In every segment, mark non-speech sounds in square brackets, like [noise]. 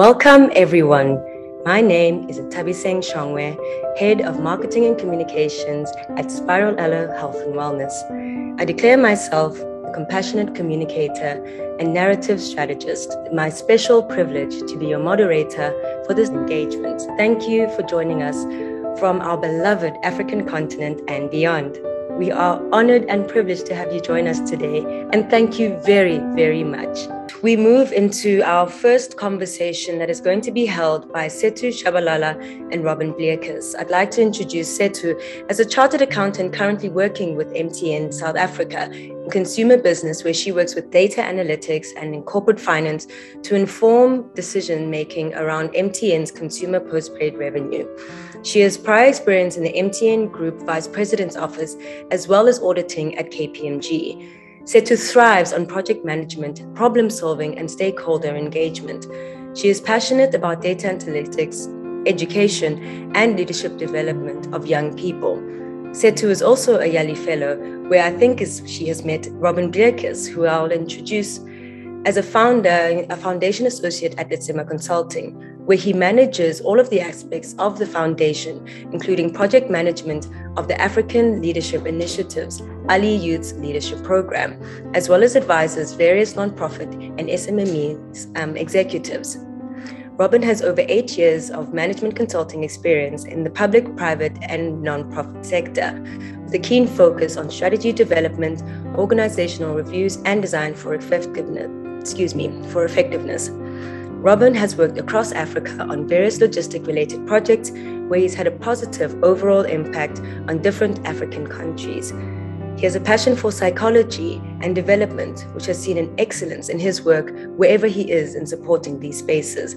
Welcome, everyone. My name is Nthabiseng Shongwe, Head of Marketing and Communications at Spiral Aloe Health and Wellness. I declare myself a compassionate communicator and narrative strategist. My special privilege to be your moderator for this engagement. Thank you for joining us from our beloved African continent and beyond. We are honored and privileged to have you join us today, and thank you very, very much. We move into our first conversation that is going to be held by Sethu Tshabalala and Robin Bleekers. I'd like to introduce Sethu as a chartered accountant currently working with MTN South Africa consumer business, where she works with data analytics and in corporate finance to inform decision making around MTN's consumer postpaid revenue. She has prior experience in the MTN Group Vice President's Office as well as auditing at KPMG. Sethu thrives on project management, problem solving, and stakeholder engagement. She is passionate about data analytics, education, and leadership development of young people. Sethu is also a Yali Fellow, where I think is, she has met Robin Bleekers, who I'll introduce as a founder, a foundation associate at Letsema Consulting, where he manages all of the aspects of the foundation, including project management of the African Leadership Initiatives, Ali Youth's Leadership Program, as well as advises various nonprofit and SMME um, executives. Robin has over eight years of management consulting experience in the public, private, and nonprofit sector, with a keen focus on strategy development, organizational reviews, and design for effectiveness excuse me, for effectiveness. Robin has worked across Africa on various logistic related projects where he's had a positive overall impact on different African countries. He has a passion for psychology and development, which has seen an excellence in his work wherever he is in supporting these spaces.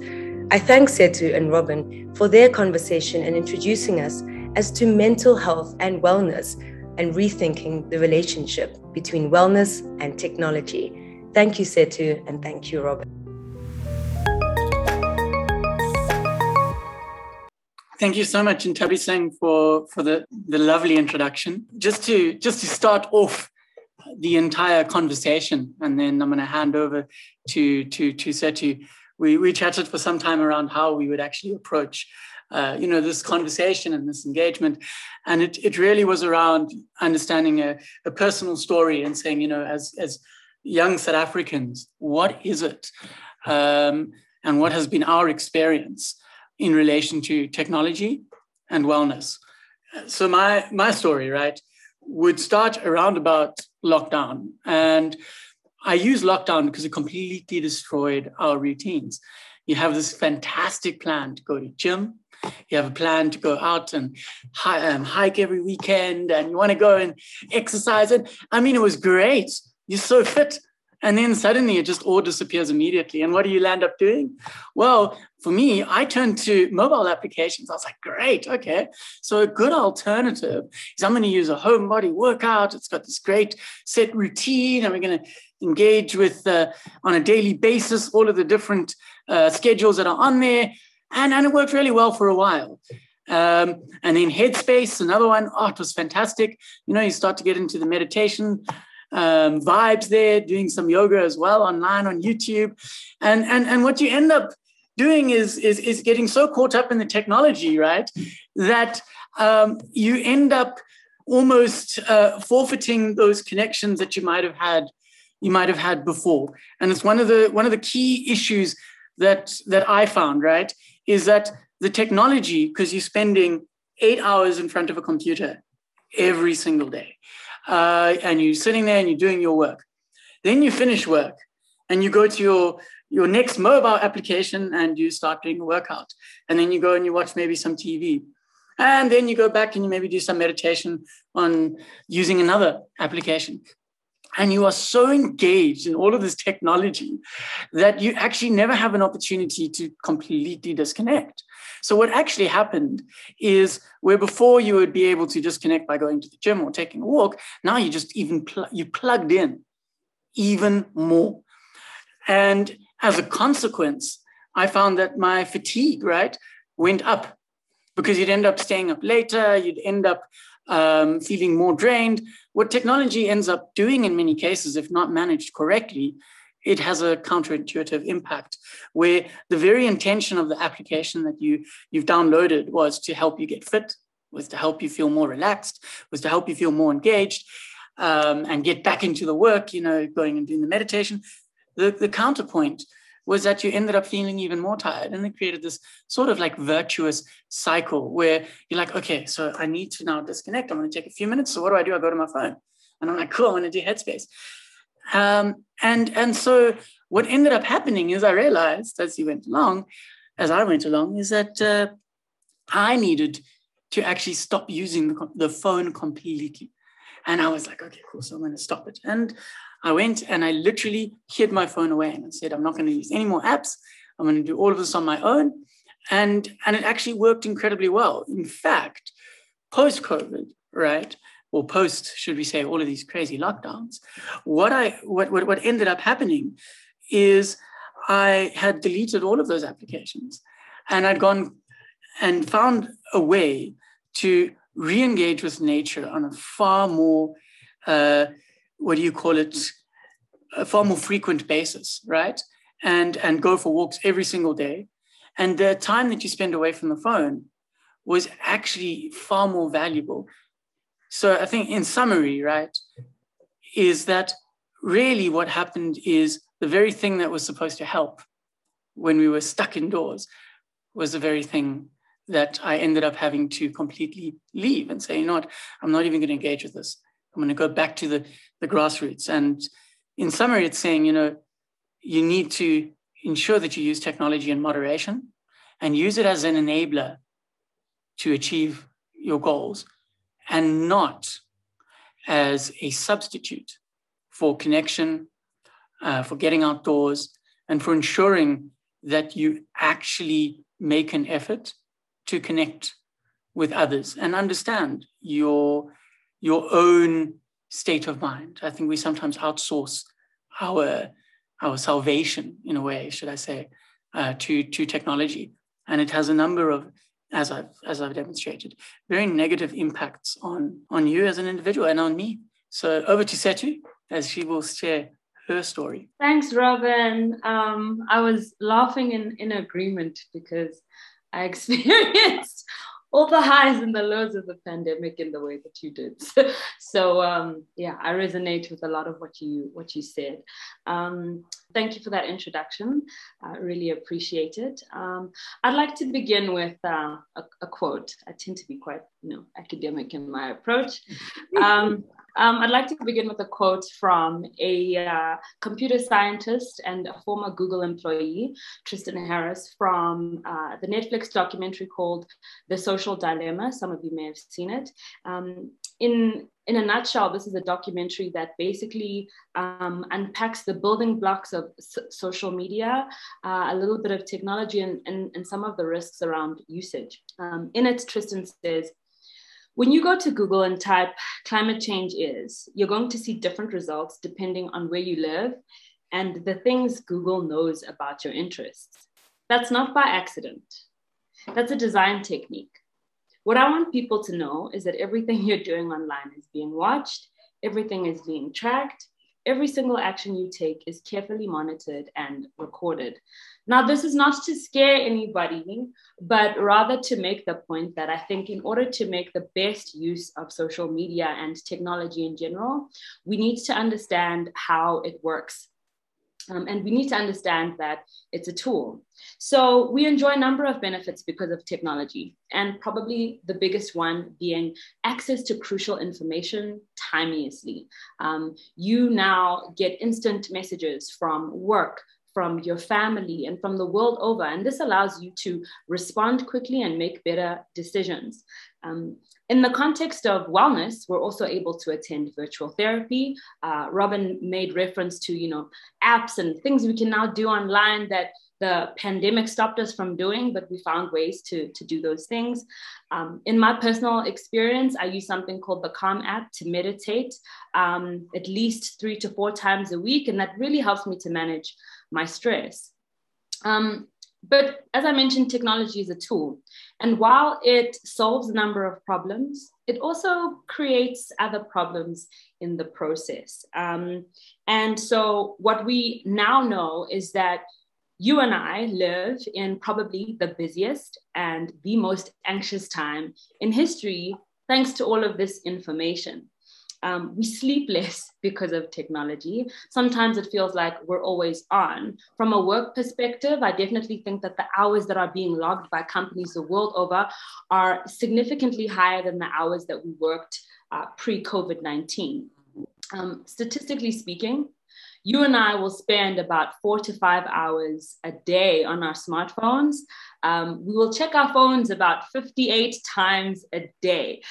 I thank Sethu and Robin for their conversation and introducing us as to mental health and wellness and rethinking the relationship between wellness and technology. Thank you, Sethu, and thank you, Robin. Thank you so much, Nthabiseng, for, for the, the lovely introduction. Just to just to start off the entire conversation, and then I'm going to hand over to to to Sethu. We we chatted for some time around how we would actually approach uh, you know this conversation and this engagement and it, it really was around understanding a, a personal story and saying you know as as young South Africans, what is it? Um, and what has been our experience in relation to technology and wellness? So my my story, right, would start around about lockdown. And I use lockdown because it completely destroyed our routines. You have this fantastic plan to go to gym. You have a plan to go out and um, hike every weekend, and you want to go and exercise. And I mean, it was great you're so fit. And then suddenly it just all disappears immediately. And what do you land up doing? Well, for me, I turned to mobile applications. I was like, great, okay. So a good alternative is I'm going to use a home body workout. It's got this great set routine, and we're going to engage with uh, on a daily basis all of the different uh, schedules that are on there. And, and it worked really well for a while. Um, and then Headspace, another one. Oh, it was fantastic. You know, you start to get into the meditation um, vibes there, doing some yoga as well online on YouTube. And, and, and what you end up doing is, is, is getting so caught up in the technology, right, that um, you end up almost uh, forfeiting those connections that you might have had you might have had before and it's one of the one of the key issues that that i found right is that the technology because you're spending eight hours in front of a computer every single day uh, and you're sitting there and you're doing your work. Then you finish work and you go to your your next mobile application and you start doing a workout. And then you go and you watch maybe some TV. And then you go back and you maybe do some meditation on using another application. And you are so engaged in all of this technology that you actually never have an opportunity to completely disconnect. So what actually happened is where before you would be able to just connect by going to the gym or taking a walk, now you just even pl- you plugged in even more. And as a consequence, I found that my fatigue, right, went up because you'd end up staying up later, you'd end up um, feeling more drained. What technology ends up doing in many cases, if not managed correctly, it has a counterintuitive impact where the very intention of the application that you you've downloaded was to help you get fit was to help you feel more relaxed was to help you feel more engaged um, and get back into the work you know going and doing the meditation. The, the counterpoint was that you ended up feeling even more tired and it created this sort of like virtuous cycle where you're like okay so i need to now disconnect. I'm going to take a few minutes. So what do i do? I go to my phone. And i'm like cool i'm going to do headspace um, and and so what ended up happening is I realized as he went along, as I went along, is that uh, I needed to actually stop using the, the phone completely. And I was like, okay, cool. So I'm going to stop it. And I went and I literally hid my phone away and I said, I'm not going to use any more apps. I'm going to do all of this on my own. And, and it actually worked incredibly well. In fact, post COVID, right? Or post, should we say, all of these crazy lockdowns, what I what, what, what ended up happening is I had deleted all of those applications and I'd gone and found a way to re-engage with nature on a far more uh, what do you call it? A far more frequent basis right? And and go for walks every single day. And the time that you spend away from the phone was actually far more valuable so I think in summary, right, is that really what happened is the very thing that was supposed to help when we were stuck indoors was the very thing that I ended up having to completely leave and say, you know what, I'm not even going to engage with this. I'm going to go back to the, the grassroots. And in summary, it's saying, you know, you need to ensure that you use technology in moderation and use it as an enabler to achieve your goals and not as a substitute for connection, uh, for getting outdoors, and for ensuring that you actually make an effort to connect with others and understand your, your own state of mind. I think we sometimes outsource our, our salvation, in a way, should I say, uh, to, to technology. And it has a number of as I've as I've demonstrated, very negative impacts on on you as an individual and on me. So over to Sethu as she will share her story. Thanks, Robin. Um, I was laughing in in agreement because I [laughs] experienced all the highs and the lows of the pandemic in the way that you did. [laughs] so um, yeah, I resonate with a lot of what you what you said. Um, thank you for that introduction. I really appreciate it. Um, I'd like to begin with uh, a, a, quote. I tend to be quite you know academic in my approach. [laughs] Um, I'd like to begin with a quote from a uh, computer scientist and a former Google employee, Tristan Harris, from uh, the Netflix documentary called The Social Dilemma. Some of you may have seen it. Um, in, in a nutshell, this is a documentary that basically um, unpacks the building blocks of social media, uh, a little bit of technology, and, and, and, some of the risks around usage. Um, in it, Tristan says, when you go to Google and type climate change is, you're going to see different results depending on where you live and the things Google knows about your interests. That's not by accident. That's a design technique. What I want people to know is that everything [laughs] you're doing online is being watched, everything is being tracked, every single action you take is carefully monitored and recorded. Now, this is not to scare anybody, but rather to make the point that I think in order to make the best use of social media and technology in general, we need to understand how it works. Um, and we need to understand that it's a tool. So we enjoy a number of benefits because of technology, and probably the biggest one being access to crucial information timeously. Um, you now get instant messages from work, from your family and from the world over. And this allows you to respond quickly and make better decisions. Um, in the context of wellness, we're also able to attend virtual therapy. Uh, Robin made reference to, you know, apps and things we can now do online that the pandemic stopped us from doing, but we found ways to, to do those things. Um, in my personal experience, I use something called the Calm app to meditate um, at least three to four times a week, and that really helps me to manage my stress. Um, but as I mentioned, technology is a tool. And while it solves a number of problems, it also creates other problems in the process. Um, and so, what we now know is that you and I live in probably the busiest and the most anxious time in history, thanks to all of this information. Um, we sleep less [laughs] because of technology. Sometimes it feels like we're always on. From a work perspective, I definitely think that the hours that are being logged by companies the world over are significantly higher than the hours that we worked uh, pre COVID 19. Um, statistically speaking, you and I will spend about four to five hours a day on our smartphones. Um, we will check our phones about 58 times a day.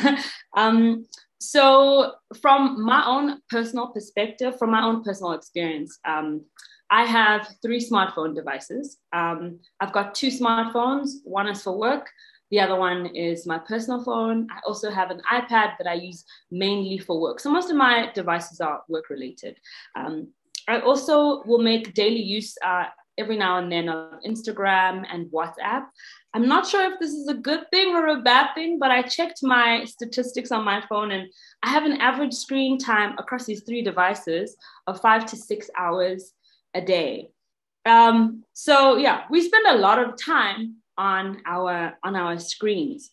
[laughs] um, so, from my own personal perspective, from my own personal experience, um, I have three smartphone devices. Um, I've got two smartphones. One is for work. The other one is my personal phone. I also have an iPad that I use mainly for work. So most of my devices are work related. Um, I also will make daily use uh, every now and then of Instagram and WhatsApp. I'm not sure if this is a good thing or a bad thing, but I checked my statistics on my phone and I have an average screen time across these three devices of five to six hours a day. Um, so yeah, we spend a lot of time on our on our screens.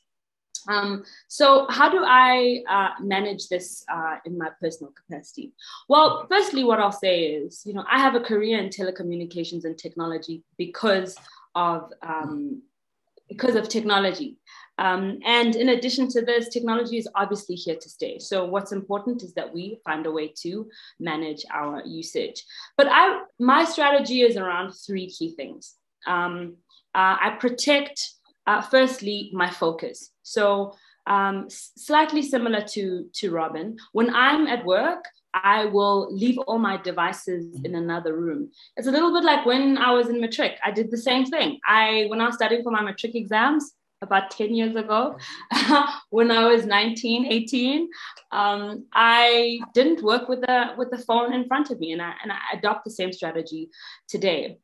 Um, so how do I uh, manage this uh, in my personal capacity? Well, firstly, what I'll say is, you know, I have a career in telecommunications and technology because of um, because of technology. Um, and in addition to this, technology is obviously here to stay. So what's important is that we find a way to manage our usage. But I, my strategy is around three key things. Um, uh, I protect, uh, firstly, my focus. So um, slightly similar to, to Robin, when I'm at work, I will leave all my devices in another room. It's a little bit like when I was in matric. I did the same thing. I when I was studying for my matric exams about 10 years ago, [laughs] when I was 19, 18, um, I didn't work with the with the phone in front of me, and I and I adopt the same strategy today.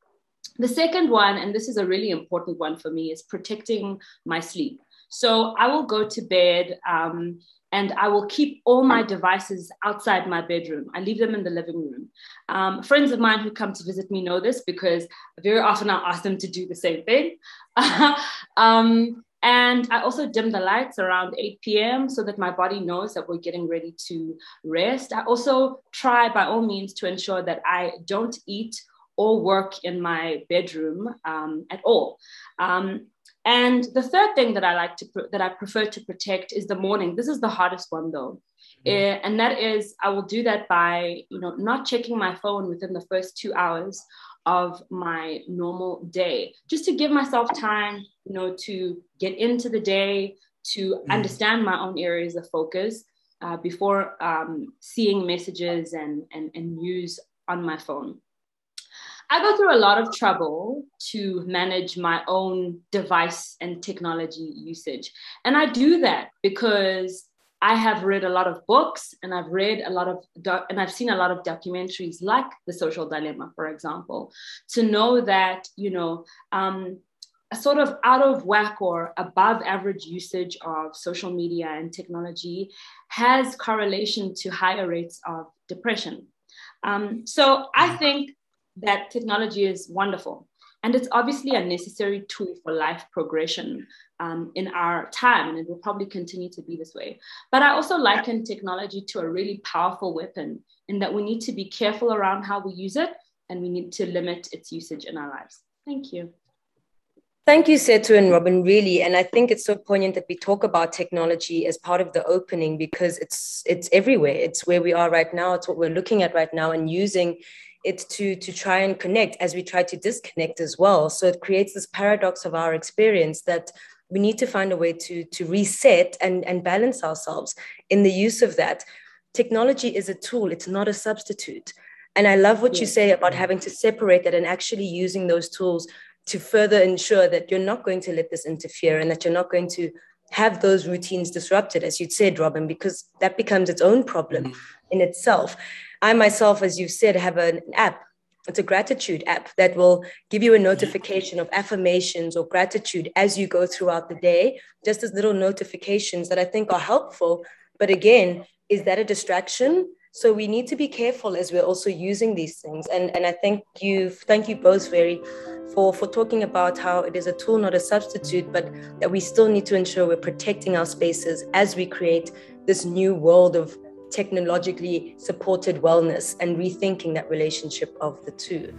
The second one, and this is a really important one for me, is protecting my sleep. So I will go to bed um, and I will keep all my devices outside my bedroom. I leave them in the living room. Um, friends of mine who come to visit me know this because very often I'll ask them to do the same thing. [laughs] um, and I also dim the lights around 8 p.m. so that my body knows that we're getting ready to rest. I also try by all means to ensure that I don't eat or work in my bedroom um, at all. Um, and the third thing that I like to that I prefer to protect is the morning. This is the hardest one though. Mm. And that is I will do that by you know not checking my phone within the first two hours of my normal day just to give myself time you know to get into the day to mm. understand my own areas of focus uh, before um, seeing messages and, and, and news on my phone I go through a lot of trouble to manage my own device and technology usage. And I do that because I have read a lot of books and I've read a lot of, doc- and I've seen a lot of documentaries like The Social Dilemma, for example, to know that, you know, um, a sort of out of whack or above average usage of social media and technology has correlation to higher rates of depression. Um, so I think that technology is wonderful. And it's obviously a necessary tool for life progression um, in our time, and it will probably continue to be this way. But I also liken technology to a really powerful weapon in that we need to be careful around how we use it and we need to limit its usage in our lives. Thank you. Thank you, Sethu and Robin, really. And I think it's so poignant that we talk about technology as part of the opening because it's it's everywhere. It's where we are right now. It's what we're looking at right now and using it's to to try and connect as we try to disconnect as well. So it creates this paradox of our experience that we need to find a way to to reset and and balance ourselves in the use of that. Technology is a tool it's not a substitute. And i love what you say about having to separate that and actually using those tools to further ensure that you're not going to let this interfere and that you're not going to have those routines disrupted as you'd said robin because that becomes its own problem mm-hmm. in itself I myself, as you've said, have an app it's a gratitude app that will give you a notification of affirmations or gratitude as you go throughout the day, just as little notifications that I think are helpful. But again, is that a distraction? So we need to be careful as we're also using these things. And, and I thank you, thank you both very for, for talking about how it is a tool, not a substitute, but that we still need to ensure we're protecting our spaces as we create this new world of technologically supported wellness and rethinking that relationship of the two.